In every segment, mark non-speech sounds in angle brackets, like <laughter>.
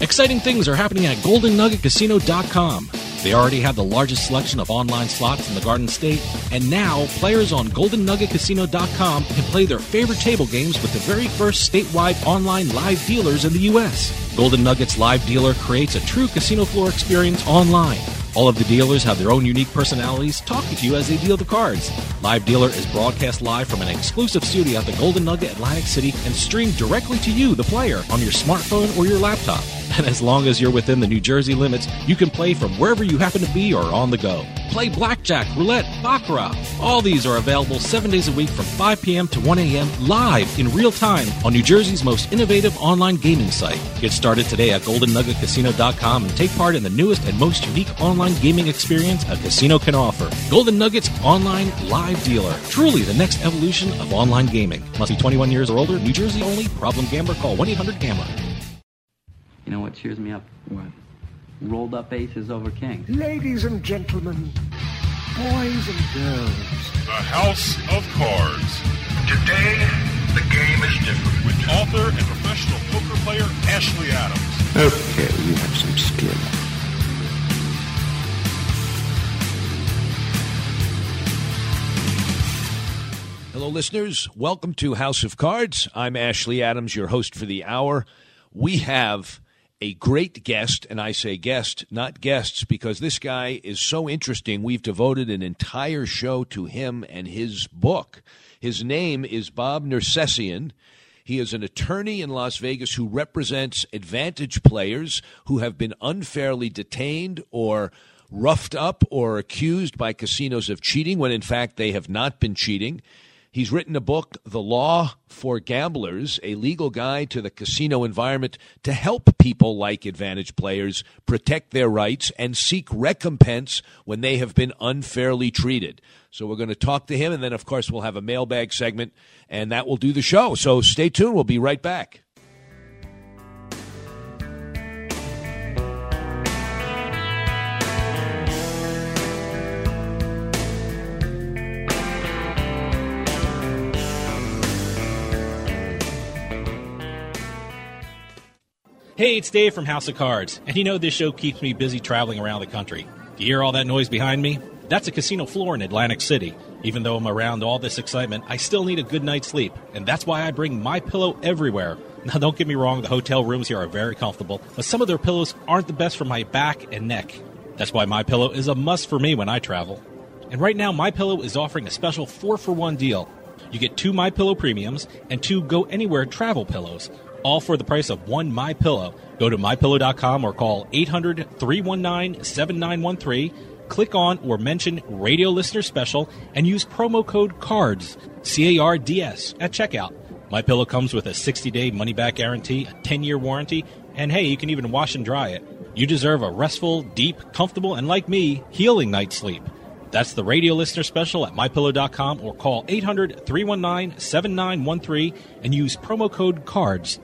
Exciting things are happening at GoldenNuggetCasino.com. They already have the largest selection of online slots in the Garden State, and now players on GoldenNuggetCasino.com can play their favorite table games with the very first statewide online live dealers in the U.S. Golden Nuggets Live Dealer creates a true casino floor experience online. All of the dealers have their own unique personalities talking to you as they deal the cards. Live Dealer is broadcast live from an exclusive studio at the Golden Nugget Atlantic City and streamed directly to you, the player, on your smartphone or your laptop. And as long as you're within the New Jersey limits, you can play from wherever you happen to be or on the go. Play blackjack, roulette, baccarat. All these are available seven days a week from 5 p.m. to 1 a.m. live in real time on New Jersey's most innovative online gaming site. Get started today at GoldenNuggetCasino.com and take part in the newest and most unique online gaming experience a casino can offer. Golden Nuggets Online Live Dealer. Truly the next evolution of online gaming. Must be 21 years or older. New Jersey only. Problem gambler. Call 1-800-GAMBLER. You know what cheers me up? What? Rolled up aces over kings. Ladies and gentlemen, boys and girls. The House of Cards. Today, the game is different. With author and professional poker player Ashley Adams. Okay, you have some skill. Hello, listeners. Welcome to House of Cards. I'm Ashley Adams, your host for the hour. We have a great guest, and I say guest, not guests, because this guy is so interesting. We've devoted an entire show to him and his book. His name is Bob Nersesian. He is an attorney in Las Vegas who represents advantage players who have been unfairly detained or roughed up or accused by casinos of cheating when in fact they have not been cheating. He's written a book, The Law for Gamblers, a legal guide to the casino environment to help people like advantage players protect their rights and seek recompense when they have been unfairly treated. So we're going to talk to him, and then, of course, we'll have a mailbag segment, and that will do the show. So stay tuned. We'll be right back. Hey, it's Dave from House of Cards, and you know this show keeps me busy traveling around the country. Do you hear all that noise behind me? That's a casino floor in Atlantic City. Even though I'm around all this excitement, I still need a good night's sleep, and that's why I bring my pillow everywhere. <laughs> Now, don't get me wrong, the hotel rooms here are very comfortable, but some of their pillows aren't the best for my back and neck. That's why my pillow is a must for me when I travel. And right now, my pillow is offering a special 4 for 1 deal. You get two My Pillow premiums and two Go Anywhere travel pillows, all for the price of one My Pillow. Go to mypillow.com or call 800-319-7913. Click on or mention Radio Listener Special and use promo code CARDS, C A R D S at checkout. My Pillow comes with a 60-day money-back guarantee, a 10-year warranty, and hey, you can even wash and dry it. You deserve a restful, deep, comfortable, and like me, healing night's sleep. That's the radio listener special at mypillow.com or call 800 319 7913 and use promo code CARDS.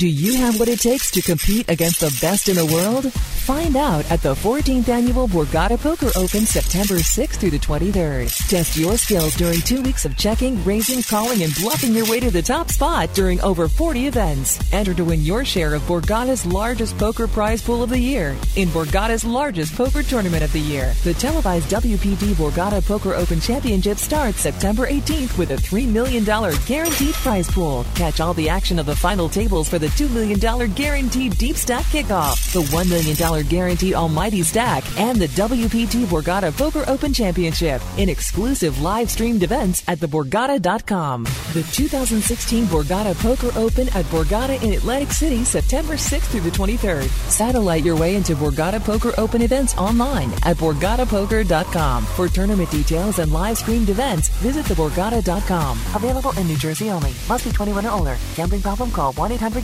Do you have what it takes to compete against the best in the world? Find out at the 14th annual Borgata Poker Open September 6th through the 23rd. Test your skills during two weeks of checking, raising, calling, and bluffing your way to the top spot during over 40 events. Enter to win your share of Borgata's largest poker prize pool of the year in Borgata's largest poker tournament of the year. The televised WPT Borgata Poker Open Championship starts September 18th with a $3 million guaranteed prize pool. Catch all the action of the final tables for the $2 million guaranteed deep stack kickoff, the $1 million guaranteed almighty stack, and the WPT Borgata Poker Open Championship in exclusive live streamed events at theborgata.com. The 2016 Borgata Poker Open at Borgata in Atlantic City, September 6th through the 23rd. Satellite your way into Borgata Poker Open events online at borgatapoker.com. For tournament details and live streamed events, visit theborgata.com. Available in New Jersey only. Must be 21 or older. Gambling problem? Call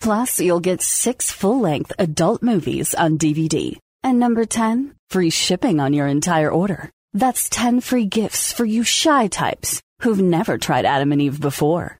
Plus, you'll get six full-length adult movies on DVD. And number 10, free shipping on your entire order. That's 10 free gifts for you shy types who've never tried Adam and Eve before.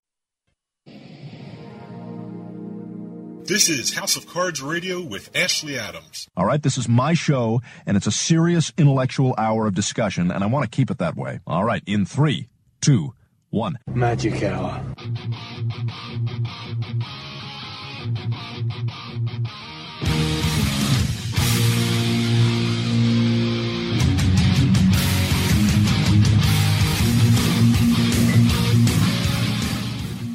This is House of Cards Radio with Ashley Adams. All right, this is my show, and it's a serious intellectual hour of discussion, and I want to keep it that way. All right, in three, two, one. Magic hour.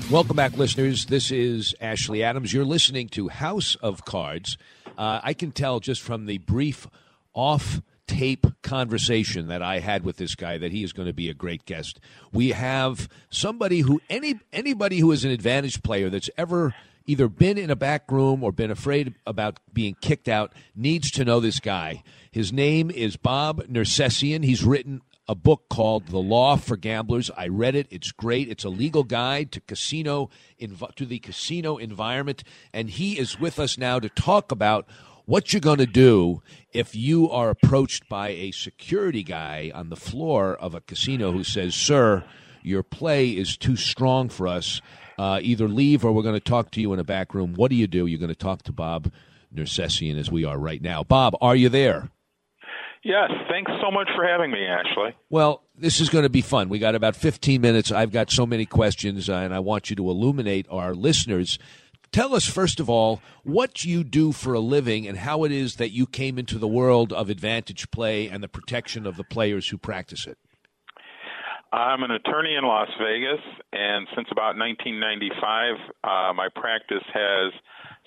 Welcome back, listeners. This is Ashley Adams. You're listening to House of Cards. Uh, I can tell just from the brief off tape conversation that I had with this guy that he is going to be a great guest. We have somebody who any anybody who is an advantage player that's ever either been in a back room or been afraid about being kicked out needs to know this guy. His name is Bob Nersesian. He's written a book called The Law for Gamblers. I read it. It's great. It's a legal guide to casino inv- to the casino environment and he is with us now to talk about what you're going to do if you are approached by a security guy on the floor of a casino who says, "Sir, your play is too strong for us. Uh, either leave or we're going to talk to you in a back room." What do you do? You're going to talk to Bob Nersesian as we are right now. Bob, are you there? Yes, thanks so much for having me, Ashley. Well, this is going to be fun. We got about 15 minutes. I've got so many questions, uh, and I want you to illuminate our listeners. Tell us, first of all, what you do for a living and how it is that you came into the world of advantage play and the protection of the players who practice it. I'm an attorney in Las Vegas, and since about 1995, uh, my practice has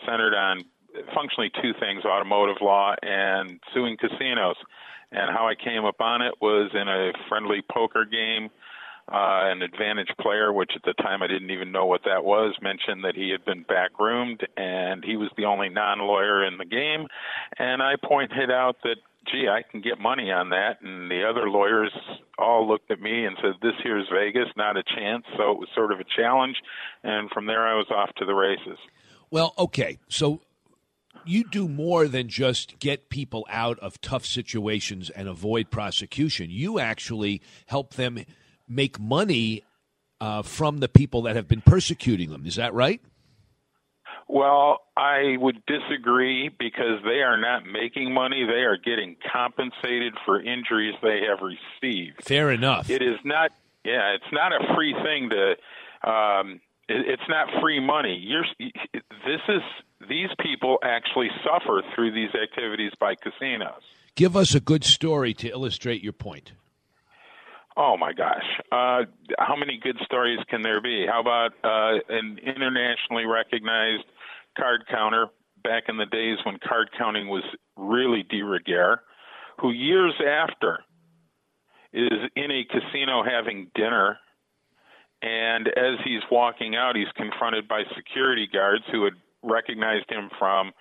centered on functionally two things automotive law and suing casinos. And how I came upon it was in a friendly poker game. Uh, an advantage player, which at the time I didn't even know what that was, mentioned that he had been backroomed and he was the only non lawyer in the game. And I pointed out that, gee, I can get money on that. And the other lawyers all looked at me and said, this here's Vegas, not a chance. So it was sort of a challenge. And from there I was off to the races. Well, okay. So you do more than just get people out of tough situations and avoid prosecution. You actually help them make money uh, from the people that have been persecuting them. Is that right? Well, I would disagree because they are not making money. They are getting compensated for injuries they have received. Fair enough. It is not, yeah, it's not a free thing to. Um, it, it's not free money. You're. This is these people actually suffer through these activities by casinos. Give us a good story to illustrate your point. Oh my gosh. Uh, how many good stories can there be? How about uh, an internationally recognized card counter back in the days when card counting was really de rigueur, who years after is in a casino having dinner, and as he's walking out, he's confronted by security guards who had recognized him from,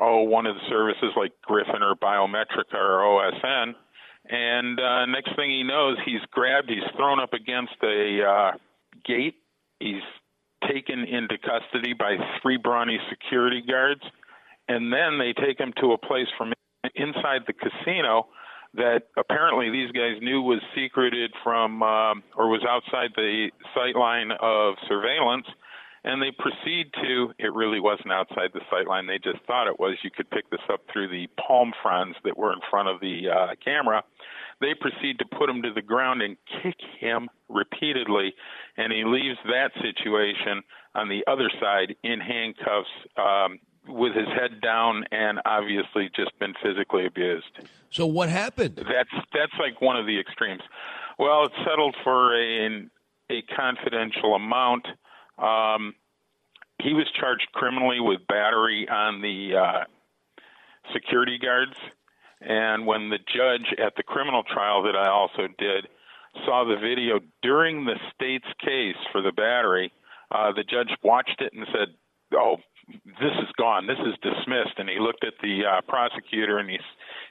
oh, one of the services like Griffin or Biometrica or OSN and uh, next thing he knows, he's grabbed, he's thrown up against a uh, gate. He's taken into custody by three brawny security guards, and then they take him to a place from inside the casino that apparently these guys knew was secreted from um, or was outside the sight line of surveillance and they proceed to it really wasn't outside the sight line they just thought it was you could pick this up through the palm fronds that were in front of the uh, camera they proceed to put him to the ground and kick him repeatedly and he leaves that situation on the other side in handcuffs um, with his head down and obviously just been physically abused. So what happened? That's that's like one of the extremes. Well, it settled for a a confidential amount. Um, he was charged criminally with battery on the uh, security guards, and when the judge at the criminal trial that I also did saw the video during the state's case for the battery, Uh, the judge watched it and said, "Oh, this is gone. This is dismissed." And he looked at the uh, prosecutor and he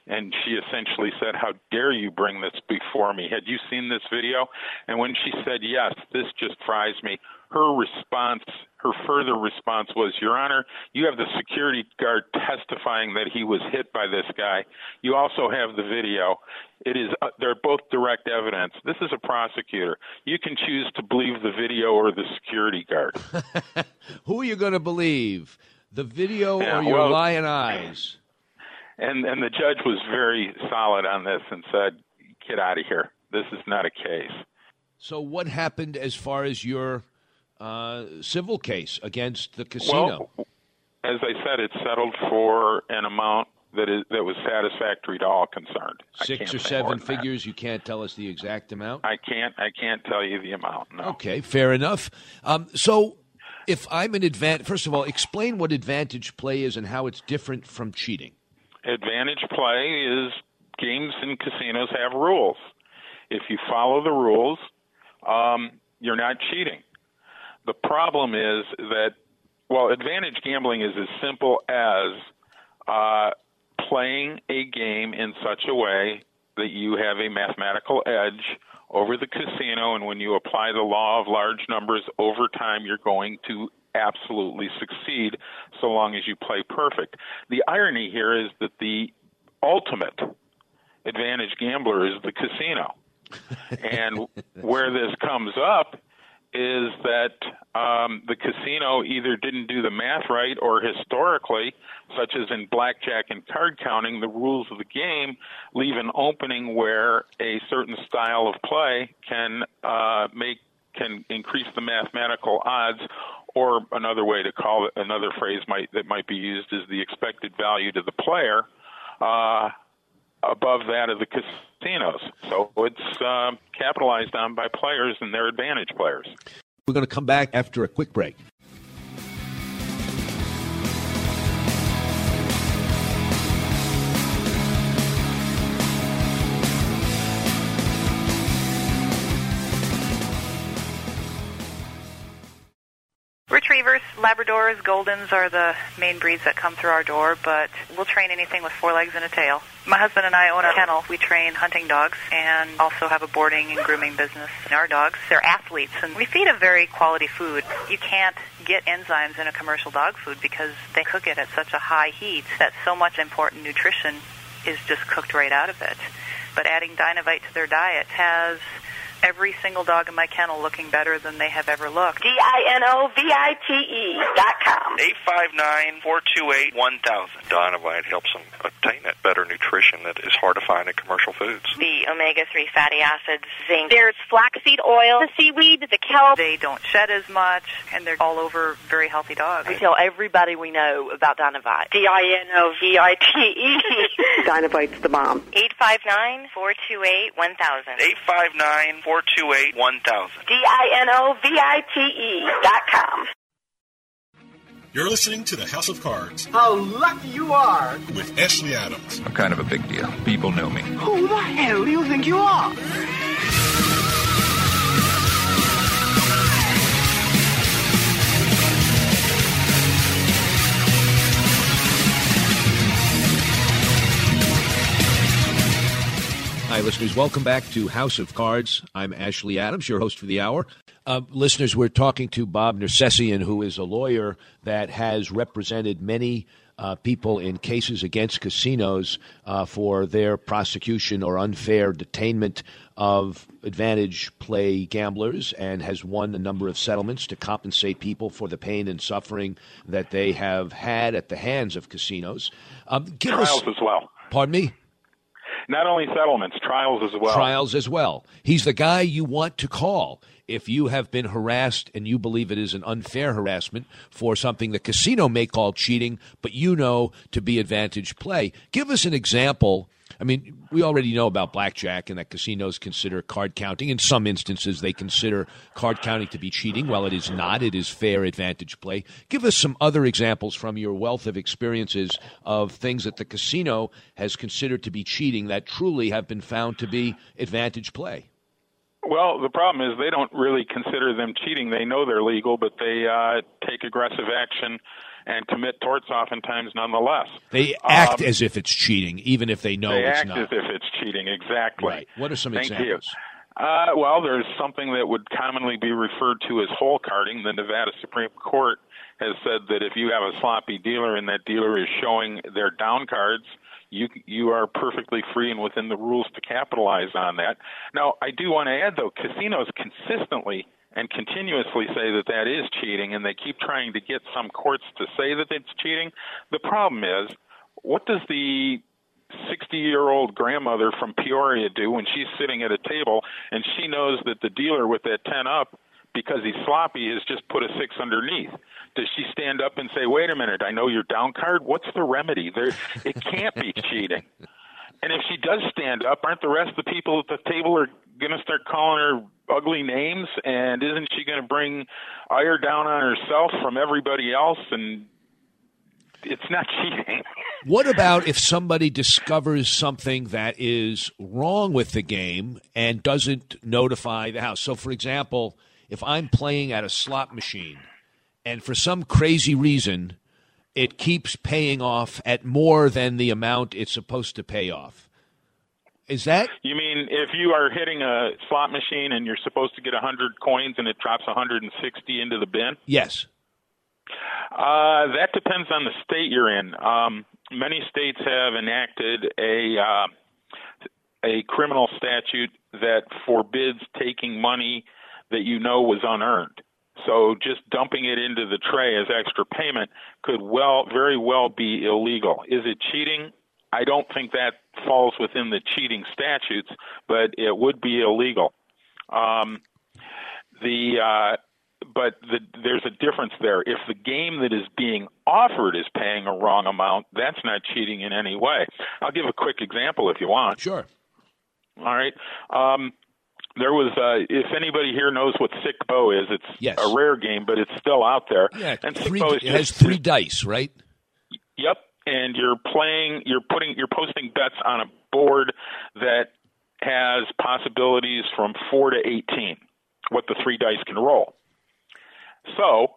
and she essentially said, "How dare you bring this before me? Had you seen this video?" And when she said, "Yes, this just fries me," her response, her further response was, Your Honor, you have the security guard testifying that he was hit by this guy. You also have the video. It is, uh, they're both direct evidence. This is a prosecutor. You can choose to believe the video or the security guard. <laughs> Who are you going to believe? The video Yeah, or your well- lying eyes? And and the judge was very solid on this and said, "Get out of here. This is not a case." So, what happened as far as your uh, civil case against the casino? Well, as I said, it's settled for an amount that is that was satisfactory to all concerned. Six or seven than that. figures. You can't tell us the exact amount. I can't. I can't tell you the amount. No. Okay, fair enough. Um, so, if I'm an advantage, first of all, explain what advantage play is and how it's different from cheating. Advantage play is games and casinos have rules. If you follow the rules, um, you're not cheating. The problem is that, well, advantage gambling is as simple as uh, playing a game in such a way that you have a mathematical edge over the casino, and when you apply the law of large numbers over time, you're going to absolutely succeed so long as you play perfect. The irony here is that the ultimate advantage gambler is the casino. <laughs> and where this comes up is that um, the casino either didn't do the math right or historically, such as in blackjack and card counting, the rules of the game leave an opening where a certain style of play can uh, make can increase the mathematical odds or another way to call it another phrase might that might be used is the expected value to the player uh, above that of the casinos. So it's uh, capitalized on by players and their advantage players. We're going to come back after a quick break. Retrievers, Labradors, Goldens are the main breeds that come through our door, but we'll train anything with four legs and a tail. My husband and I own a kennel. We train hunting dogs and also have a boarding and grooming business. And our dogs, they're athletes, and we feed a very quality food. You can't get enzymes in a commercial dog food because they cook it at such a high heat that so much important nutrition is just cooked right out of it. But adding Dinovite to their diet has every single dog in my kennel looking better than they have ever looked. D-I-N-O-V-I-T-E dot com. 859-428-1000. Dinovite helps them obtain that better nutrition that is hard to find in commercial foods. The omega-3 fatty acids, zinc. There's flaxseed oil, the seaweed, the kelp. They don't shed as much, and they're all over very healthy dogs. We tell everybody we know about Dinovite. D-I-N-O-V-I-T-E. <laughs> Dinovite's the bomb. 859-428-1000. 859-428-1000. D-I-N-O-V-I-T-E dot com. You're listening to the House of Cards How lucky you are! with Ashley Adams. I'm kind of a big deal. People know me. Who the hell do you think you are? Hi, listeners. Welcome back to House of Cards. I'm Ashley Adams, your host for the hour. Uh, listeners, we're talking to Bob Nersesian, who is a lawyer that has represented many uh, people in cases against casinos uh, for their prosecution or unfair detainment of advantage play gamblers and has won a number of settlements to compensate people for the pain and suffering that they have had at the hands of casinos. Um, give Trials us, as well. Pardon me? Not only settlements, trials as well. trials as well. He's the guy you want to call if you have been harassed and you believe it is an unfair harassment for something the casino may call cheating, but you know to be advantage play. Give us an example. I mean, we already know about blackjack and that casinos consider card counting. In some instances, they consider card counting to be cheating. Well, it is not. It is fair advantage play. Give us some other examples from your wealth of experiences of things that the casino has considered to be cheating that truly have been found to be advantage play. Well, the problem is they don't really consider them cheating. They know they're legal, but they uh, take aggressive action and commit torts oftentimes nonetheless. They act Um, as if it's cheating, even if they know they it's act not. as if it's cheating, exactly. Right. What are some Thank examples? You. Uh, well, there's something that would commonly be referred to as hole carding. The Nevada Supreme Court has said that if you have a sloppy dealer and that dealer is showing their down cards, you you are perfectly free and within the rules to capitalize on that. Now, I do want to add though, casinos consistently and continuously say that that is cheating, and they keep trying to get some courts to say that it's cheating. The problem is, what does the 60 year old grandmother from Peoria do when she's sitting at a table and she knows that the dealer with that 10 up, because he's sloppy, has just put a six underneath? Does she stand up and say, wait a minute, I know your down card? What's the remedy? There, it can't be cheating. And if she does stand up, aren't the rest of the people at the table are going to start calling her ugly names? And isn't she going to bring ire down on herself from everybody else? And it's not <laughs> cheating. What about if somebody discovers something that is wrong with the game and doesn't notify the house? So, for example, if I'm playing at a slot machine and for some crazy reason it keeps paying off at more than the amount it's supposed to pay off, is that You mean if you are hitting a slot machine and you're supposed to get 100 coins and it drops 160 into the bin? yes? Uh, that depends on the state you're in. Um, many states have enacted a uh, a criminal statute that forbids taking money that you know was unearned. So just dumping it into the tray as extra payment could well very well be illegal. Is it cheating? I don't think that falls within the cheating statutes, but it would be illegal. Um, the uh, but the, there's a difference there. If the game that is being offered is paying a wrong amount, that's not cheating in any way. I'll give a quick example if you want. Sure. All right. Um, there was, uh, if anybody here knows what Sic Bo is, it's Yes. a rare game, but it's still out there. Yeah, and Sic Bo it has three dice, right? Yep. And you're playing, you're putting, you're posting bets on a board that has possibilities from four to 18, what the three dice can roll. So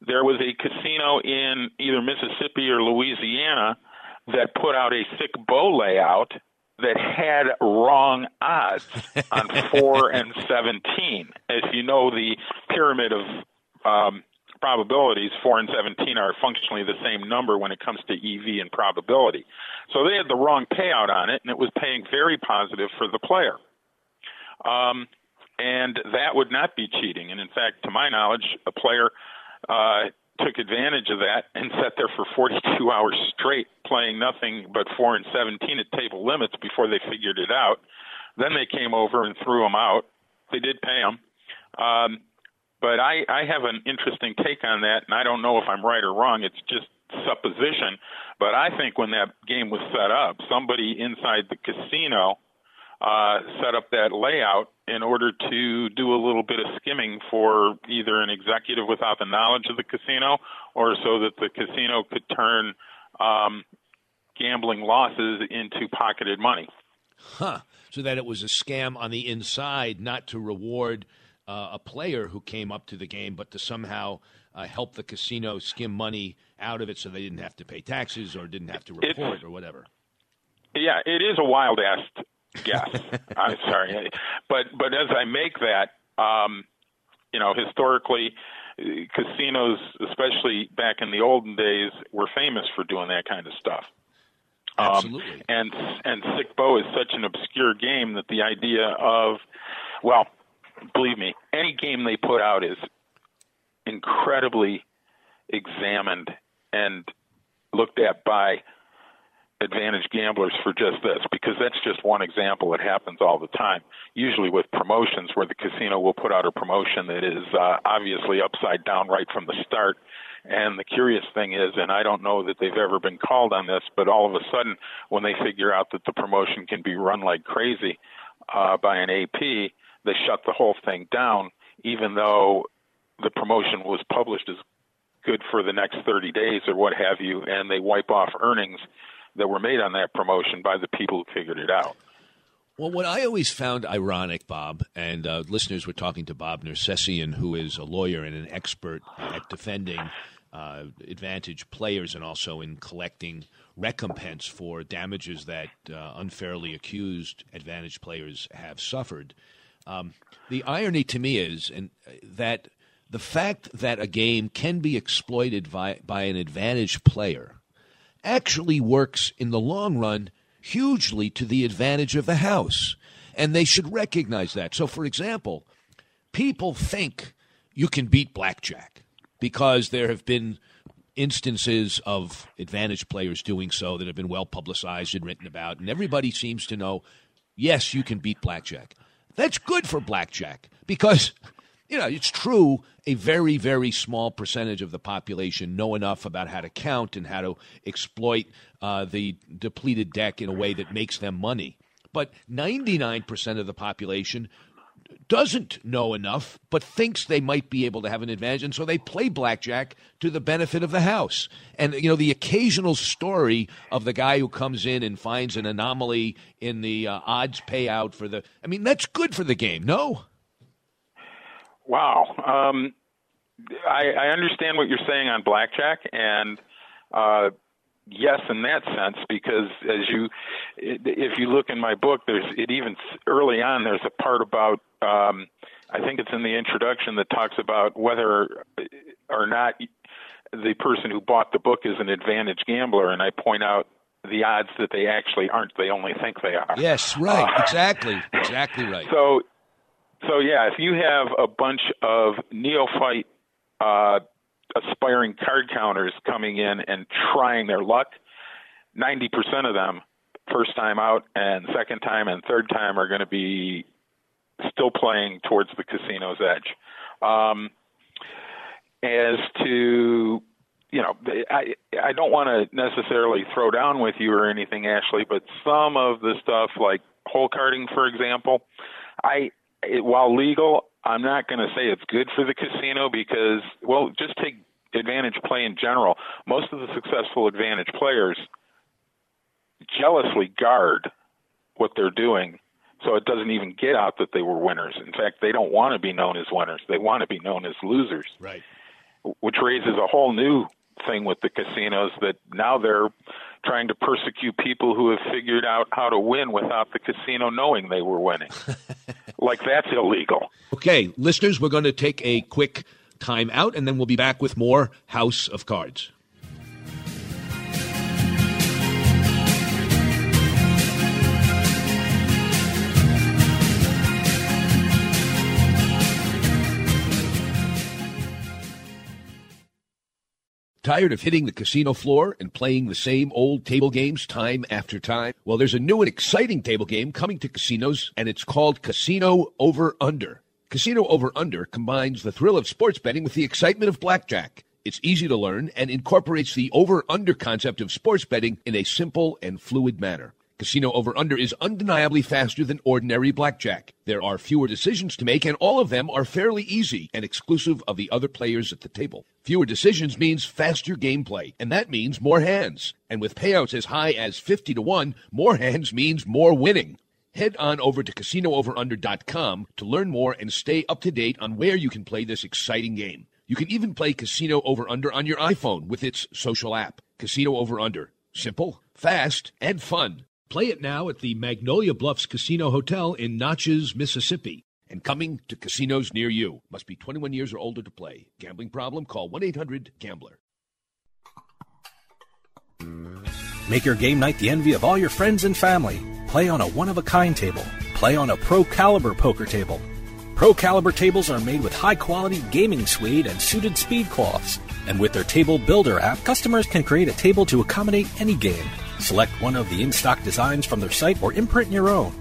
there was a casino in either Mississippi or Louisiana that put out a Sic Bo layout that had wrong odds on four <laughs> and seventeen. As you know, the pyramid of um, probabilities, four and seventeen, are functionally the same number when it comes to EV and probability. So they had the wrong payout on it, and it was paying very positive for the player. Um, and that would not be cheating. And in fact, to my knowledge, a player uh, took advantage of that and sat there for 42 <laughs> hours straight playing nothing but 4 and 17 at table limits before they figured it out. Then they came over and threw him out. They did pay him. Um, but I, I have an interesting take on that, and I don't know if I'm right or wrong. It's just supposition. But I think when that game was set up, somebody inside the casino uh, set up that layout in order to do a little bit of skimming for either an executive without the knowledge of the casino or so that the casino could turn um, gambling losses into pocketed money. Huh. So that it was a scam on the inside, not to reward uh, a player who came up to the game, but to somehow uh, help the casino skim money out of it so they didn't have to pay taxes or didn't have to report or whatever. Yeah, it is a wild ass guess. I'm sorry, but but as I make that, um, you know, historically, casinos, especially back in the olden days, were famous for doing that kind of stuff. Absolutely. Um, and and Sic Bo is such an obscure game that the idea of, well, believe me, any game they put out is incredibly examined and looked at by advantage gamblers for just this because that's just one example. It happens all the time usually with promotions where the casino will put out a promotion that is uh, obviously upside down right from the start. And the curious thing is and I don't know that they've ever been called on this but all of a sudden when they figure out that the promotion can be run like crazy uh, by an AP they shut the whole thing down even though the promotion was published as good for the next 30 days or what have you and they wipe off earnings that were made on that promotion by the people who figured it out. Well, what I always found ironic, Bob, and uh, listeners were talking to Bob Nersesian, who is a lawyer and an expert at defending uh, advantage players and also in collecting recompense for damages that uh, unfairly accused advantage players have suffered. Um, the irony to me is and uh, that the fact that a game can be exploited by, by an advantage player actually works in the long run hugely to the advantage of the House. And they should recognize that. So, for example, people think you can beat blackjack because there have been instances of advantage players doing so that have been well publicized and written about. And everybody seems to know yes, you can beat blackjack. That's good for blackjack because you know, it's true, a very, very small percentage of the population know enough about how to count and how to exploit uh, the depleted deck in a way that makes them money. But 99% of the population doesn't know enough, but thinks they might be able to have an advantage, and so they play blackjack to the benefit of the house. And you know, the occasional story of the guy who comes in and finds an anomaly in the uh, odds payout for the—I mean, that's good for the game, no? Wow. Um, I, I understand what you're saying on blackjack, and uh, yes, in that sense, because as you, if you look in my book, there's it even early on. There's a part about, um, I think it's in the introduction that talks about whether or not the person who bought the book is an advantage gambler, and I point out the odds that they actually aren't. They only think they are. Yes, right, uh, exactly, <laughs> exactly right. So so yeah, if you have a bunch of neophyte uh, aspiring card counters coming in and trying their luck, 90% of them first time out and second time and third time are going to be still playing towards the casino's edge. Um, as to you know, I I don't want to necessarily throw down with you or anything, Ashley, but some of the stuff like hole carding, for example, I it, while legal, I'm not going to say it's good for the casino because, well, just take advantage play in general. Most of the successful advantage players jealously guard what they're doing so it doesn't even get out that they were winners. In fact, they don't want to be known as winners. They want to be known as losers. Right. Which raises a whole new thing with the casinos that now they're trying to persecute people who have figured out how to win without the casino knowing they were winning. <laughs> like that's illegal. Okay, listeners, we're going to take a quick time out and then we'll be back with more House of Cards. Tired of hitting the casino floor and playing the same old table games time after time? Well, there's a new and exciting table game coming to casinos, and it's called Casino Over Under. Casino Over Under combines the thrill of sports betting with the excitement of blackjack. It's easy to learn and incorporates the over under concept of sports betting in a simple and fluid manner. Casino Over Under is undeniably faster than ordinary blackjack. There are fewer decisions to make, and all of them are fairly easy and exclusive of the other players at the table. Fewer decisions means faster gameplay, and that means more hands. And with payouts as high as 50 to 1, more hands means more winning. Head on over to CasinoOverUnder.com to learn more and stay up to date on where you can play this exciting game. You can even play Casino Over Under on your iPhone with its social app. Casino Over Under. Simple, fast, and fun. Play it now at the Magnolia Bluffs Casino Hotel in Natchez, Mississippi. And coming to casinos near you. Must be 21 years or older to play. Gambling problem? Call 1 800 Gambler. Make your game night the envy of all your friends and family. Play on a one of a kind table. Play on a Pro Caliber poker table. Pro Caliber tables are made with high quality gaming suede and suited speed cloths. And with their Table Builder app, customers can create a table to accommodate any game. Select one of the in stock designs from their site or imprint your own.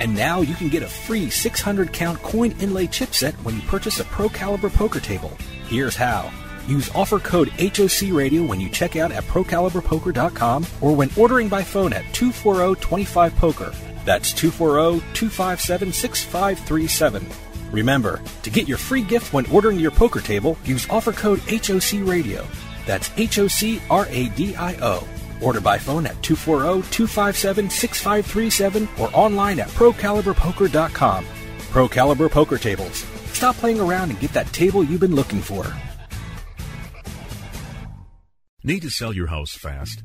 And now you can get a free 600 count coin inlay chipset when you purchase a Pro Caliber poker table. Here's how. Use offer code HOC Radio when you check out at ProCaliberPoker.com or when ordering by phone at 240-25-POKER. That's 240-257-6537. Remember, to get your free gift when ordering your poker table, use offer code HOC Radio. That's H O C R A D I O. Order by phone at 240-257-6537 or online at procaliberpoker.com. Pro Caliber Poker Tables. Stop playing around and get that table you've been looking for. Need to sell your house fast?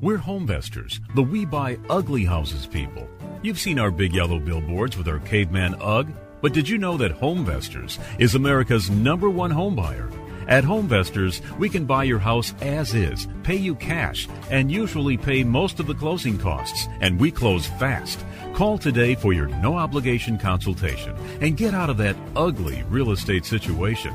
We're Homevestors, the we buy ugly houses people. You've seen our big yellow billboards with our caveman UGG, but did you know that Homevestors is America's number one home buyer? At Homevestors, we can buy your house as is, pay you cash, and usually pay most of the closing costs, and we close fast. Call today for your no obligation consultation and get out of that ugly real estate situation.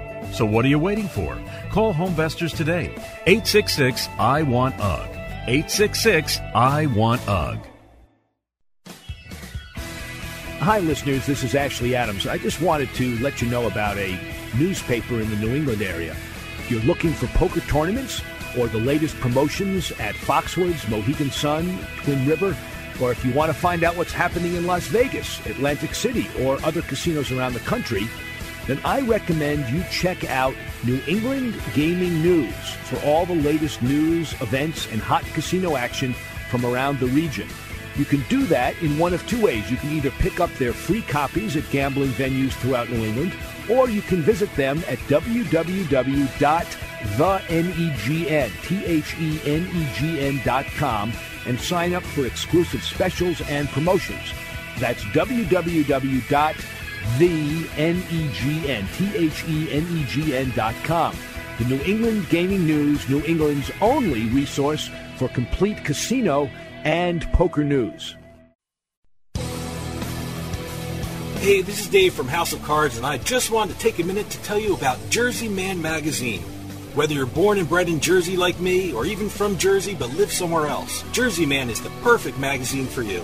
So what are you waiting for? Call Homevestors today. 866 I Want UGG. 866 I Want UGG. Hi, listeners. This is Ashley Adams. I just wanted to let you know about a newspaper in the New England area. If you're looking for poker tournaments or the latest promotions at Foxwoods, Mohegan Sun, Twin River, or if you want to find out what's happening in Las Vegas, Atlantic City, or other casinos around the country, then I recommend you check out New England Gaming News for all the latest news, events, and hot casino action from around the region. You can do that in one of two ways. You can either pick up their free copies at gambling venues throughout New England, or you can visit them at www.thenegn, and sign up for exclusive specials and promotions. That's www.thenegn, The N-E-G-N, T-H-E-N-E-G-N dot com. The New England Gaming News, New England's only resource for complete casino and poker news. Hey, this is Dave from House of Cards, and I just wanted to take a minute to tell you about Jersey Man Magazine. Whether you're born and bred in Jersey like me, or even from Jersey but live somewhere else, Jersey Man is the perfect magazine for you.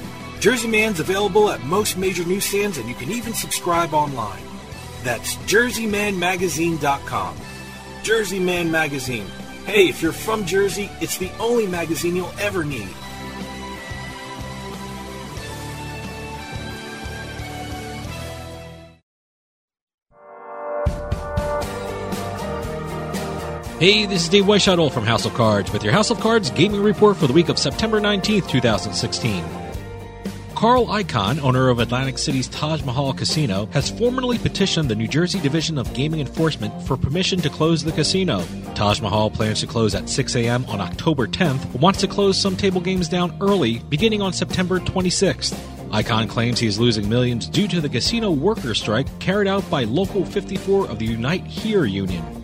Jersey Man's available at most major newsstands, and you can even subscribe online. That's jerseymanmagazine.com. Jersey Man Magazine. Hey, if you're from Jersey, it's the only magazine you'll ever need. Hey, this is Dave Weishuttle from House of Cards with your House of Cards gaming report for the week of September 19th, 2016. Carl Icahn, owner of Atlantic City's Taj Mahal Casino, has formally petitioned the New Jersey Division of Gaming Enforcement for permission to close the casino. Taj Mahal plans to close at 6 a.m. on October 10th, but wants to close some table games down early, beginning on September 26th. Icahn claims he is losing millions due to the casino worker strike carried out by Local 54 of the Unite Here union.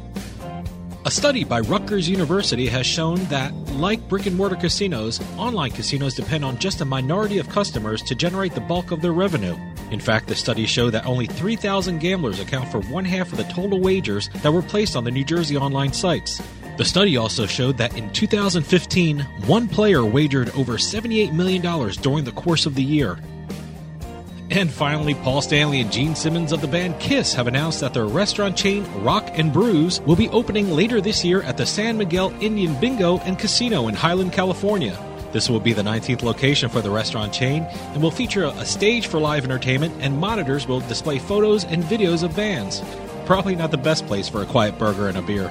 A study by Rutgers University has shown that, like brick and mortar casinos, online casinos depend on just a minority of customers to generate the bulk of their revenue. In fact, the studies show that only 3,000 gamblers account for one half of the total wagers that were placed on the New Jersey online sites. The study also showed that in 2015, one player wagered over $78 million during the course of the year. And finally, Paul Stanley and Gene Simmons of the band Kiss have announced that their restaurant chain Rock and Brews will be opening later this year at the San Manuel Indian Bingo and Casino in Highland, California. This will be the 19th location for the restaurant chain and will feature a stage for live entertainment and monitors will display photos and videos of bands. Probably not the best place for a quiet burger and a beer.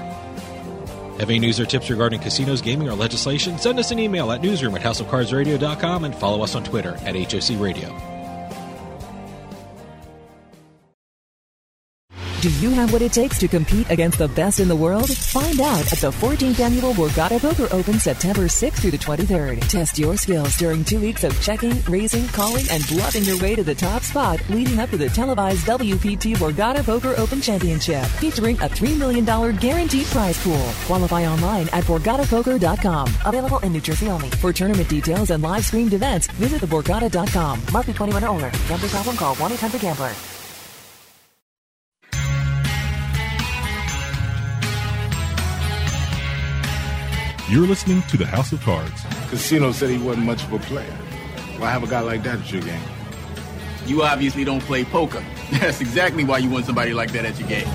Have any news or tips regarding casinos, gaming, or legislation? Send us an email at newsroom at houseofcardsradio.com and follow us on Twitter at HOC Radio. Do you have what it takes to compete against the best in the world? Find out at the 14th Annual Borgata Poker Open September 6th through the 23rd. Test your skills during two weeks of checking, raising, calling, and bluffing your way to the top spot leading up to the televised WPT Borgata Poker Open Championship, featuring a $3 million guaranteed prize pool. Qualify online at BorgataPoker.com. Available in New Jersey only. For tournament details and live streamed events, visit theborgata.com. Must be 21 or older. Problem? Call 1-800-GAMBLER. You're listening to the House of Cards. Casino said he wasn't much of a player. Why have a guy like that at your game? You obviously don't play poker. <laughs> That's exactly why you want somebody like that at your game.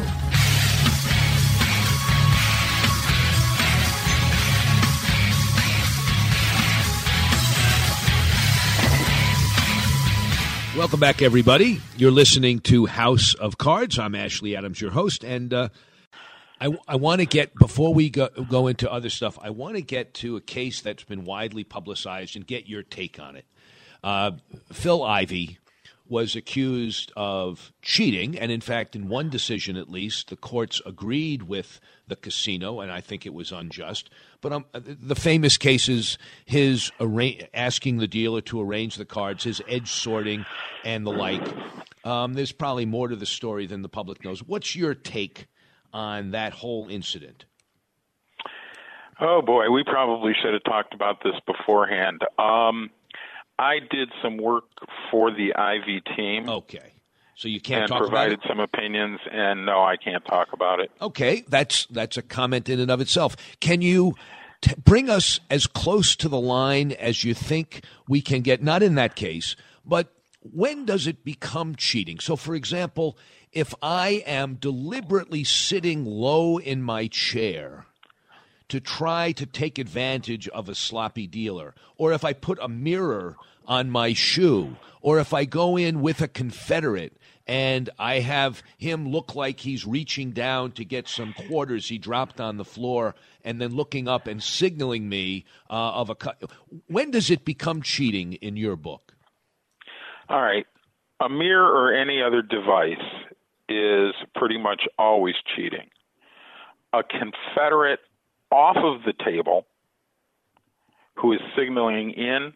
Welcome back, everybody. You're listening to House of Cards. I'm Ashley Adams, your host, and uh, I, I want to get before we go, go into other stuff. I want to get to a case that's been widely publicized and get your take on it. Uh, Phil Ivey was accused of cheating, and in fact, in one decision at least, the courts agreed with the casino, and I think it was unjust. But um, the famous cases, his arra- asking the dealer to arrange the cards, his edge sorting, and the like. Um, there's probably more to the story than the public knows. What's your take on that whole incident? Oh boy, we probably should have talked about this beforehand. Um, I did some work for the Ivey team. Okay. So you can't talk provided about it? some opinions, and no, I can't talk about it. Okay, that's that's a comment in and of itself. Can you t- bring us as close to the line as you think we can get? Not in that case, but when does it become cheating? So, for example, if I am deliberately sitting low in my chair to try to take advantage of a sloppy dealer, or if I put a mirror on my shoe, or if I go in with a Confederate and I have him look like he's reaching down to get some quarters he dropped on the floor and then looking up and signaling me uh, of a cut. When does it become cheating in your book? All right. A mirror or any other device is pretty much always cheating. A Confederate off of the table who is signaling in,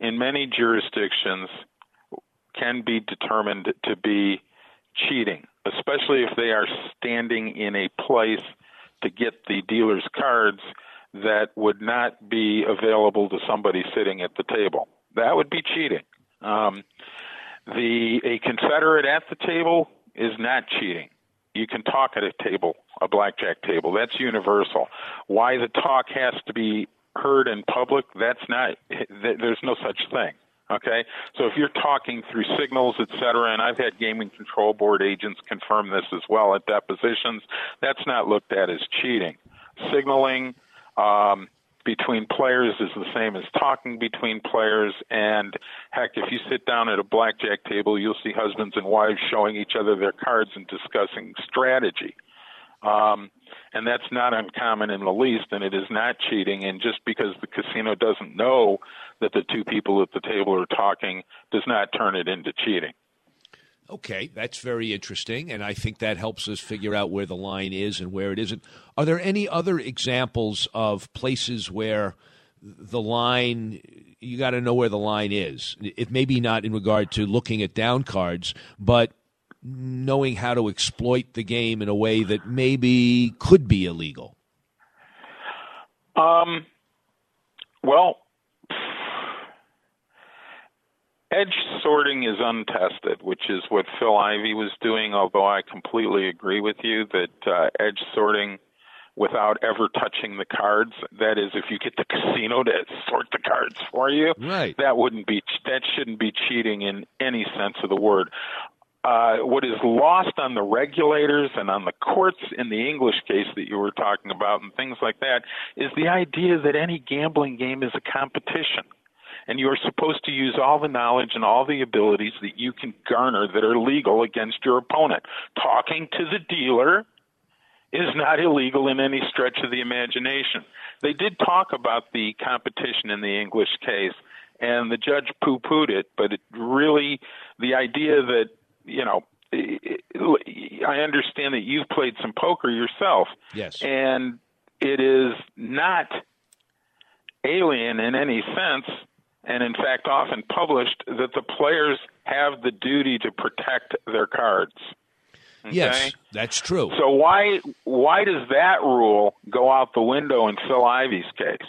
in many jurisdictions, can be determined to be cheating, especially if they are standing in a place to get the dealer's cards that would not be available to somebody sitting at the table. That would be cheating. Um, the a Confederate at the table is not cheating. You can talk at a table, a blackjack table. That's universal. Why the talk has to be heard in public? That's not. There's no such thing. Okay, so if you're talking through signals, et cetera, and I've had gaming control board agents confirm this as well at depositions, that's not looked at as cheating. Signaling um, between players is the same as talking between players, and heck, if you sit down at a blackjack table, you'll see husbands and wives showing each other their cards and discussing strategy. Um, and that's not uncommon in the least, and it is not cheating. And just because the casino doesn't know that the two people at the table are talking does not turn it into cheating. Okay, that's very interesting, and I think that helps us figure out where the line is and where it isn't. Are there any other examples of places where the line you got to know where the line is? It maybe not in regard to looking at down cards, but knowing how to exploit the game in a way that maybe could be illegal. Um, well, edge sorting is untested, which is what Phil Ivey was doing. Although I completely agree with you that uh, edge sorting without ever touching the cards. That is, if you get the casino to sort the cards for you, right. that wouldn't be that shouldn't be cheating in any sense of the word. Uh, what is lost on the regulators and on the courts in the English case that you were talking about and things like that is the idea that any gambling game is a competition. And you are supposed to use all the knowledge and all the abilities that you can garner that are legal against your opponent. Talking to the dealer is not illegal in any stretch of the imagination. They did talk about the competition in the English case, and the judge poo pooed it, but it really, the idea that you know, I understand that you've played some poker yourself. Yes. And it is not alien in any sense, and in fact, often published, that the players have the duty to protect their cards. Okay? Yes, that's true. So why why does that rule go out the window in Phil Ivey's case?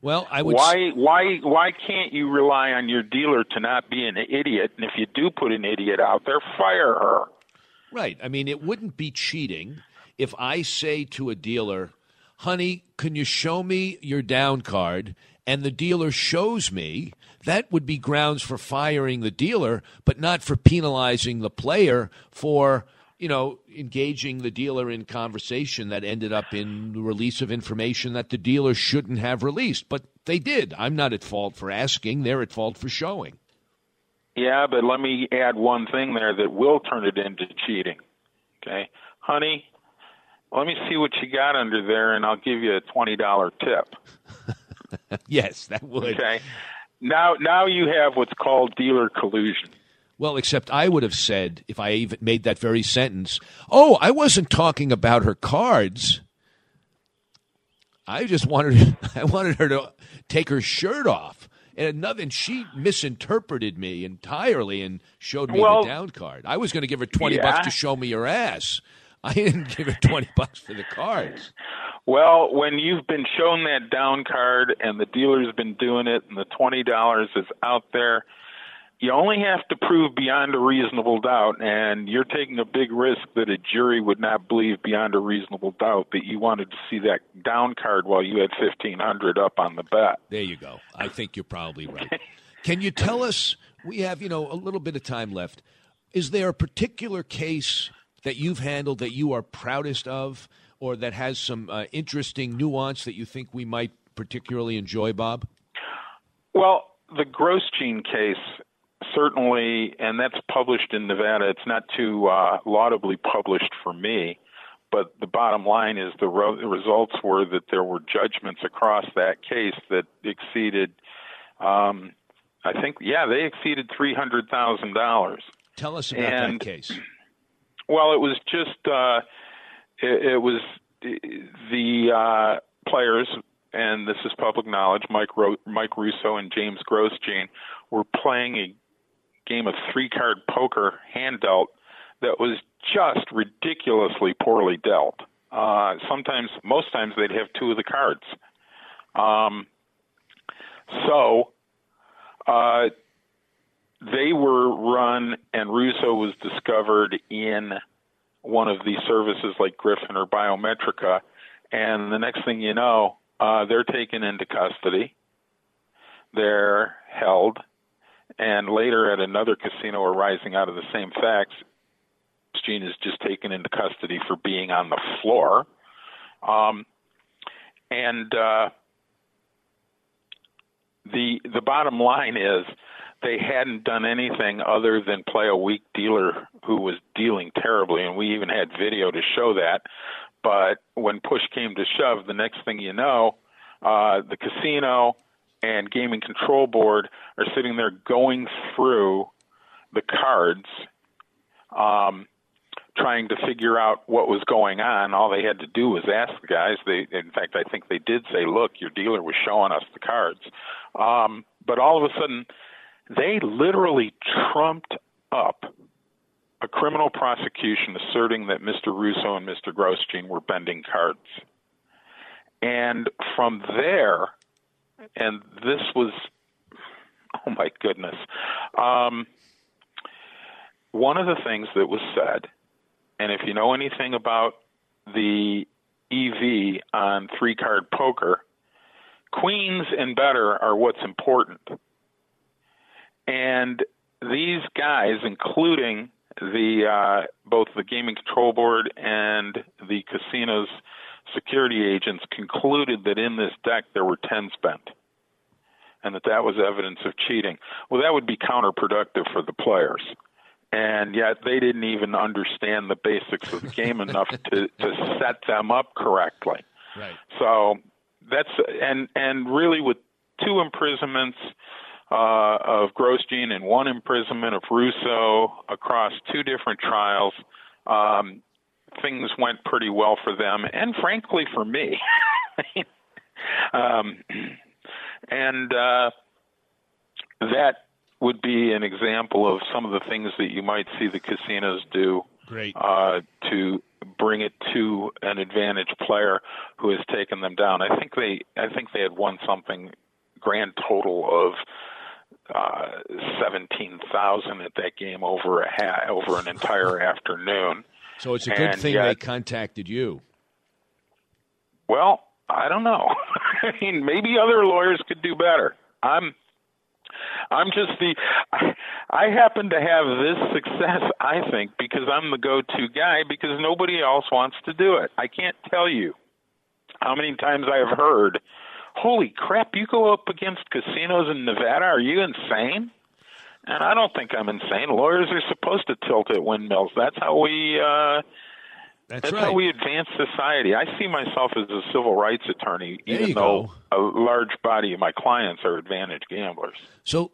Well, I would. Why why why can't you rely on your dealer to not be an idiot? And if you do put an idiot out there, fire her. Right. I mean, it wouldn't be cheating if I say to a dealer, honey, can you show me your down card? And the dealer shows me, that would be grounds for firing the dealer, but not for penalizing the player for, you know, engaging the dealer in conversation that ended up in the release of information that the dealer shouldn't have released. But they did. I'm not at fault for asking, they're at fault for showing. Yeah, but let me add one thing there that will turn it into cheating. Okay. Honey, let me see what you got under there and I'll give you a $20 tip. <laughs> <laughs> yes, that would. Okay. Now now you have what's called dealer collusion. Well, except I would have said, if I even made that very sentence, oh, I wasn't talking about her cards. I just wanted <laughs> I wanted her to take her shirt off. And another, and she misinterpreted me entirely and showed me Well, the down card. I was going to give her twenty yeah. bucks to show me your ass. I didn't give her twenty bucks for the cards. Well, when you've been shown that down card and the dealer's been doing it and the $20 is out there, you only have to prove beyond a reasonable doubt, and you're taking a big risk that a jury would not believe beyond a reasonable doubt that you wanted to see that down card while you had 1500 up on the bet. There you go. I think you're probably right. Can you tell us? We have you know a little bit of time left. Is there a particular case that you've handled that you are proudest of, or that has some uh, interesting nuance that you think we might particularly enjoy, Bob? Well, the Grosjean case certainly, and that's published in Nevada. It's not too uh, laudably published for me, but the bottom line is the, ro- the results were that there were judgments across that case that exceeded. Um, I think, yeah, they exceeded three hundred thousand dollars. Tell us about And- that case. Well, it was just uh, it, it was the uh, players, and this is public knowledge. Mike Ro- Mike Russo and James Grosjean were playing a game of three card poker hand dealt that was just ridiculously poorly dealt. Uh, sometimes, most times, they'd have two of the cards. Um, so uh, they were run, and Russo was discovered in one of these services like Griffin or Biometrica, and the next thing you know, uh, they're taken into custody. They're held, and later at another casino arising out of the same facts, Gene is just taken into custody for being on the floor. Um, and uh, the the bottom line is they hadn't done anything other than play a weak dealer who was dealing terribly, and we even had video to show that. But when push came to shove, the next thing you know, uh, the casino and gaming control board are sitting there going through the cards, um, trying to figure out what was going on. All they had to do was ask the guys. They, in fact, I think they did say, "Look, your dealer was showing us the cards." Um, but all of a sudden, they literally trumped up a criminal prosecution asserting that Mr. Russo and Mr. Grosjean were bending cards. And from there, and this was, oh my goodness, um, one of the things that was said, and if you know anything about the EV on three card poker, queens and better are what's important. And these guys, including the uh, both the gaming control board and the casino's security agents, concluded that in this deck there were ten spent, and that that was evidence of cheating. Well, that would be counterproductive for the players, and yet they didn't even understand the basics of the game <laughs> enough to to set them up correctly. Right. So that's and and really with two imprisonments, uh, of Grosjean and one imprisonment of Russo across two different trials. Um, things went pretty well for them, and frankly for me. <laughs> um, and uh, that would be an example of some of the things that you might see the casinos do Great. uh, to bring it to an advantage player who has taken them down. I think they I think they had won something grand total of uh, seventeen thousand at that game over a ha- over an entire <laughs> afternoon. So it's a good And thing yet- they contacted you. Well, I don't know. <laughs> I mean, maybe other lawyers could do better. I'm I'm just the I, I happen to have this success, I think, because I'm the go-to guy because nobody else wants to do it. I can't tell you how many times I have heard, "Holy crap, you go up against casinos in Nevada? Are you insane?" And I don't think I'm insane. Lawyers are supposed to tilt at windmills. That's how we uh That's, how right. we advance society. I see myself as a civil rights attorney, There even though a large body of my clients are advantage gamblers. So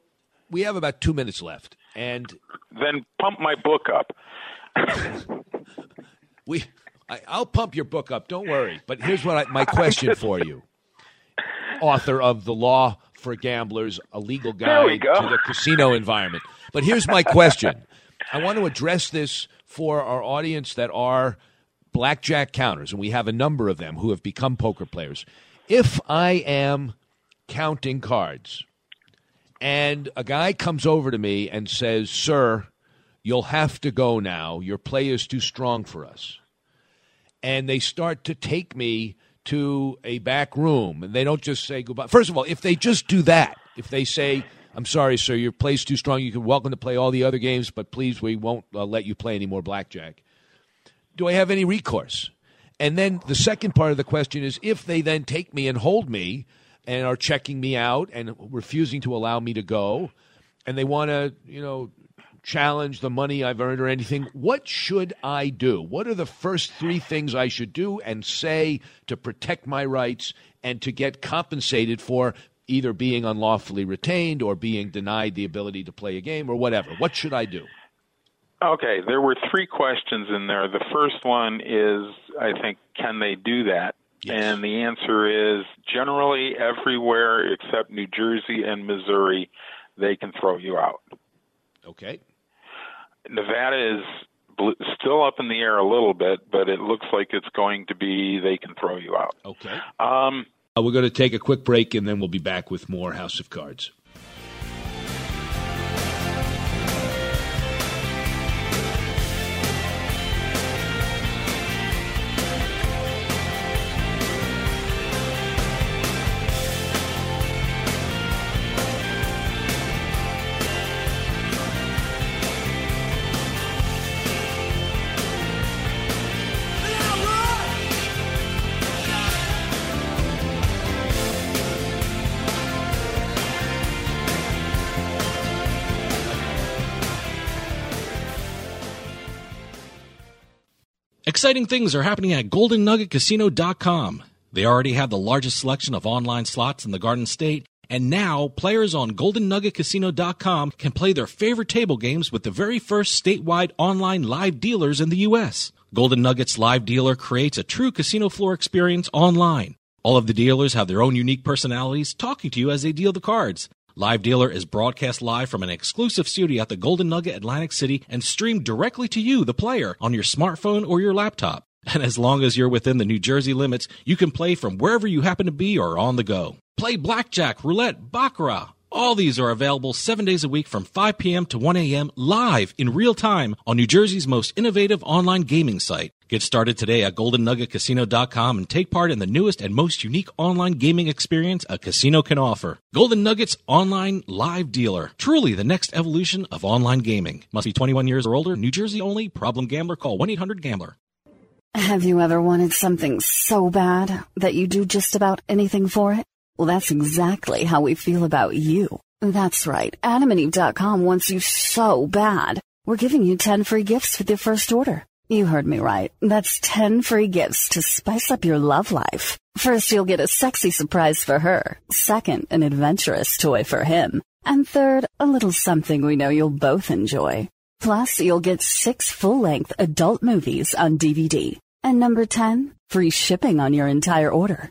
we have about two minutes left, and Then pump my book up. <coughs> we I, I'll pump your book up. Don't worry. But here's what I, my question <laughs> for you, author of the Law for Gamblers: A Legal Guide to the Casino Environment. But here's my question. I want to address this for our audience that are blackjack counters, and we have a number of them who have become poker players. If I am counting cards and a guy comes over to me and says, Sir, you'll have to go now. Your play is too strong for us. And they start to take me to a back room and they don't just say goodbye. First of all, if they just do that, if they say, I'm sorry, sir, your play's too strong. You're welcome to play all the other games, but please, we won't uh, let you play any more blackjack. Do I have any recourse? And then the second part of the question is if they then take me and hold me and are checking me out and refusing to allow me to go, and they want to, you know, challenge the money I've earned or anything, what should I do? What are the first three things I should do and say to protect my rights and to get compensated for either being unlawfully retained or being denied the ability to play a game or whatever? What should I do? Okay, there were three questions in there. The first one is, I think, can they do that? Yes. And the answer is generally everywhere except New Jersey and Missouri, they can throw you out. Okay. Nevada is still up in the air a little bit, but it looks like it's going to be they can throw you out. Okay. Um, Uh, we're going to take a quick break and then we'll be back with more House of Cards. Exciting things are happening at GoldenNuggetCasino.com. They already have the largest selection of online slots in the Garden State, and now players on GoldenNuggetCasino.com can play their favorite table games with the very first statewide online live dealers in the U.S. Golden Nuggets Live Dealer creates a true casino floor experience online. All of the dealers have their own unique personalities talking to you as they deal the cards. Live Dealer is broadcast live from an exclusive studio at the Golden Nugget Atlantic City and streamed directly to you, the player, on your smartphone or your laptop. <laughs> And as long as you're within the New Jersey limits, you can play from wherever you happen to be or on the go. Play blackjack, roulette, baccarat. All these are available seven days a week from 5 p.m. to 1 a.m. live in real time on New Jersey's most innovative online gaming site. Get started today at GoldenNuggetCasino.com and take part in the newest and most unique online gaming experience a casino can offer. Golden Nuggets Online Live Dealer. Truly the next evolution of online gaming. Must be 21 years or older. New Jersey only. Problem gambler. Call 1-800-GAMBLER. Have you ever wanted something so bad that you do just about anything for it? Well, that's exactly how we feel about you. That's right. AdamandEve.com wants you so bad. We're giving you 10 free gifts with your first order. You heard me right. That's 10 free gifts to spice up your love life. First, you'll get a sexy surprise for her. Second, an adventurous toy for him. And third, a little something we know you'll both enjoy. Plus, you'll get six full-length adult movies on DVD. And number 10, free shipping on your entire order.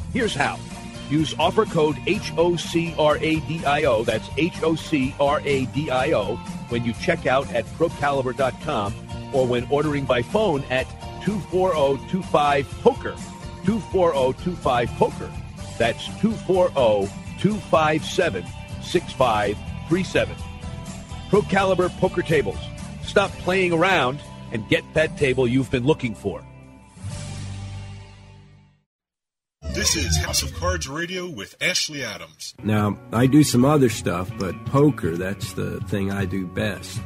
Here's how. Use offer code HOCRADIO, that's HOCRADIO, when you check out at procaliber.com or when ordering by phone at 24025-POKER. 24025-POKER. That's 240-257-6537. Procaliber Poker Tables. Stop playing around and get that table you've been looking for. This is House of Cards Radio with Ashley Adams. Now, I do some other stuff, but poker, that's the thing I do best.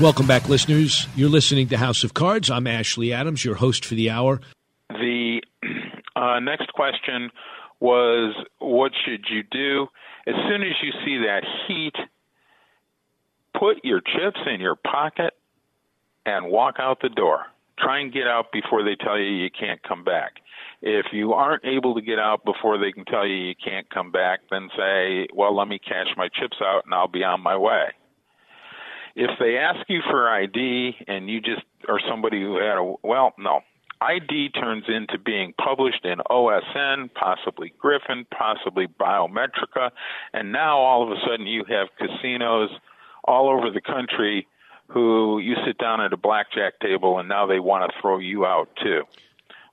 Welcome back, listeners. You're listening to House of Cards. I'm Ashley Adams, your host for the hour. The <clears throat> uh, next question was what should you do? As soon as you see that heat, put your chips in your pocket and walk out the door. Try and get out before they tell you you can't come back. If you aren't able to get out before they can tell you you can't come back, then say, well, let me cash my chips out and I'll be on my way if they ask you for ID and you just are somebody who had a well, no. ID turns into being published in OSN, possibly Griffin, possibly Biometrica, and now all of a sudden you have casinos all over the country who you sit down at a blackjack table and now they want to throw you out too.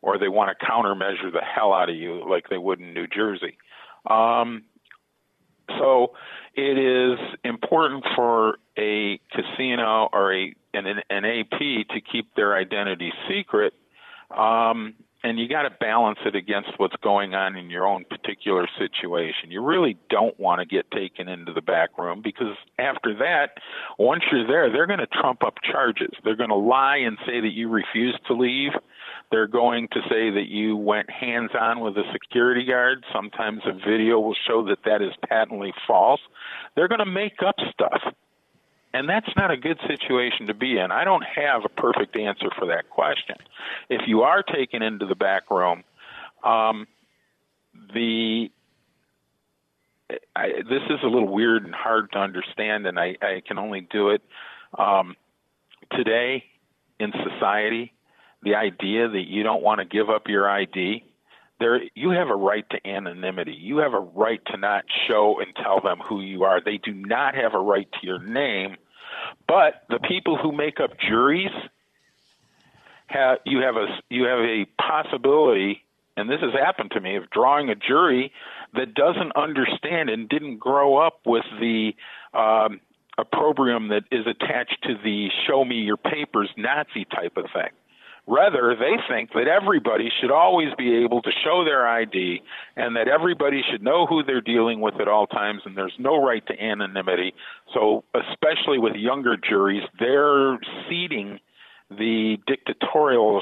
Or they want to countermeasure the hell out of you like they would in New Jersey. Um, so it is important for a casino or a an, an AP to keep their identity secret, um, and you got to balance it against what's going on in your own particular situation. You really don't want to get taken into the back room because after that, once you're there, they're going to trump up charges. They're going to lie and say that you refused to leave. They're going to say that you went hands on with a security guard. Sometimes a video will show that that is patently false. They're going to make up stuff. And that's not a good situation to be in. I don't have a perfect answer for that question. If you are taken into the back room, um, the I, this is a little weird and hard to understand, and I, I can only do it um, today in society the idea that you don't want to give up your ID, there you have a right to anonymity. You have a right to not show and tell them who you are. They do not have a right to your name. But the people who make up juries have you have a you have a possibility and this has happened to me of drawing a jury that doesn't understand and didn't grow up with the um, opprobrium that is attached to the show me your papers Nazi type of thing. Rather, they think that everybody should always be able to show their ID and that everybody should know who they're dealing with at all times and there's no right to anonymity. So, especially with younger juries, they're ceding the dictatorial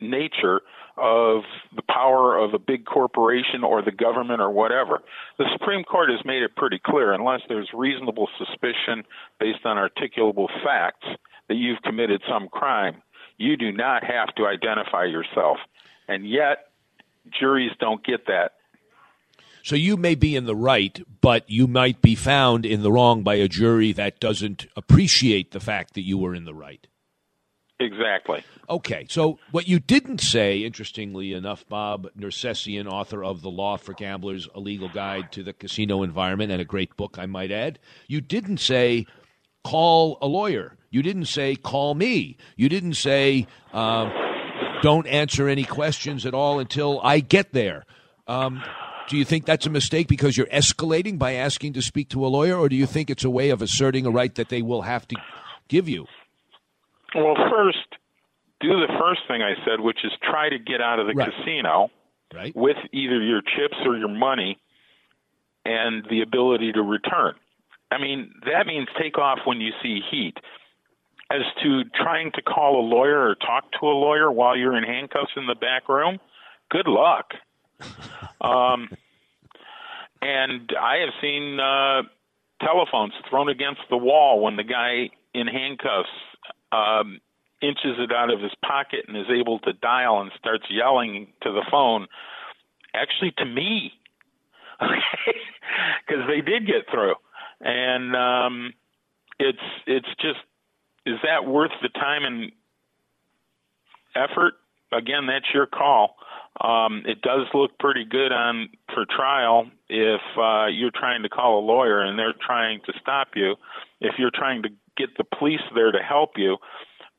nature of the power of a big corporation or the government or whatever. The Supreme Court has made it pretty clear unless there's reasonable suspicion based on articulable facts that you've committed some crime you do not have to identify yourself. And yet, juries don't get that. So you may be in the right, but you might be found in the wrong by a jury that doesn't appreciate the fact that you were in the right. Exactly. Okay, so what you didn't say, interestingly enough, Bob Nersesian, author of The Law for Gamblers, A Legal Guide to the Casino Environment, and a great book, I might add, you didn't say call a lawyer. You didn't say call me. You didn't say um, don't answer any questions at all until I get there. Um, do you think that's a mistake because you're escalating by asking to speak to a lawyer, or do you think it's a way of asserting a right that they will have to give you? Well, first, do the first thing I said, which is try to get out of the Right. casino Right. with either your chips or your money and the ability to return. I mean, that means take off when you see heat. As to trying to call a lawyer or talk to a lawyer while you're in handcuffs in the back room, good luck. <laughs> Um, and I have seen uh, telephones thrown against the wall when the guy in handcuffs um, inches it out of his pocket and is able to dial and starts yelling to the phone, actually to me, <laughs> because they did get through, and um, it's it's just is that worth the time and effort? Again, that's your call. Um, it does look pretty good on for trial if uh, you're trying to call a lawyer and they're trying to stop you. If you're trying to get the police there to help you.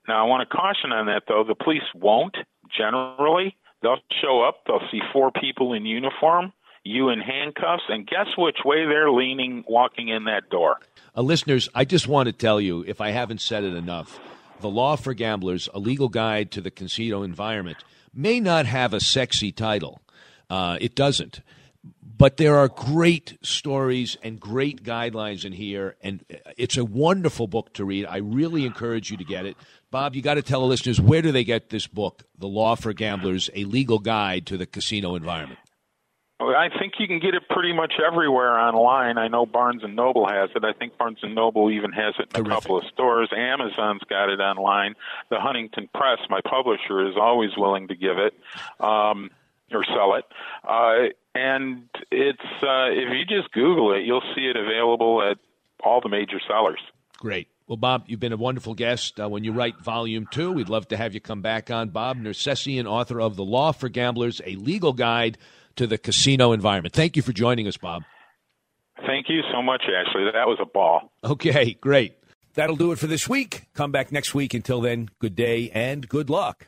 Now, I want to caution on that though. The police won't generally. They'll show up. They'll see four people in uniform, you in handcuffs, and guess which way they're leaning walking in that door. Uh, listeners, I just want to tell you, if I haven't said it enough, The Law for Gamblers, A Legal Guide to the Casino Environment, may not have a sexy title. Uh, it doesn't. But there are great stories and great guidelines in here, and it's a wonderful book to read. I really encourage you to get it. Bob, you got to tell the listeners where do they get this book, The Law for Gamblers, A Legal Guide to the Casino Environment? I think you can get it pretty much everywhere online. I know Barnes and Noble has it. I think Barnes and Noble even has it in a couple of stores. Amazon's got it online. The Huntington Press, my publisher, is always willing to give it um, or sell it. Uh, and it's uh, if you just Google it, you'll see it available at all the major sellers. Great. Well, Bob, you've been a wonderful guest. Uh, when you write volume two, we'd love to have you come back on. Bob Nersesian, author of The Law for Gamblers, a legal guide to the casino environment. Thank you for joining us, Bob. Thank you so much, Ashley. That was a ball. Okay, great. That'll do it for this week. Come back next week. Until then, good day and good luck.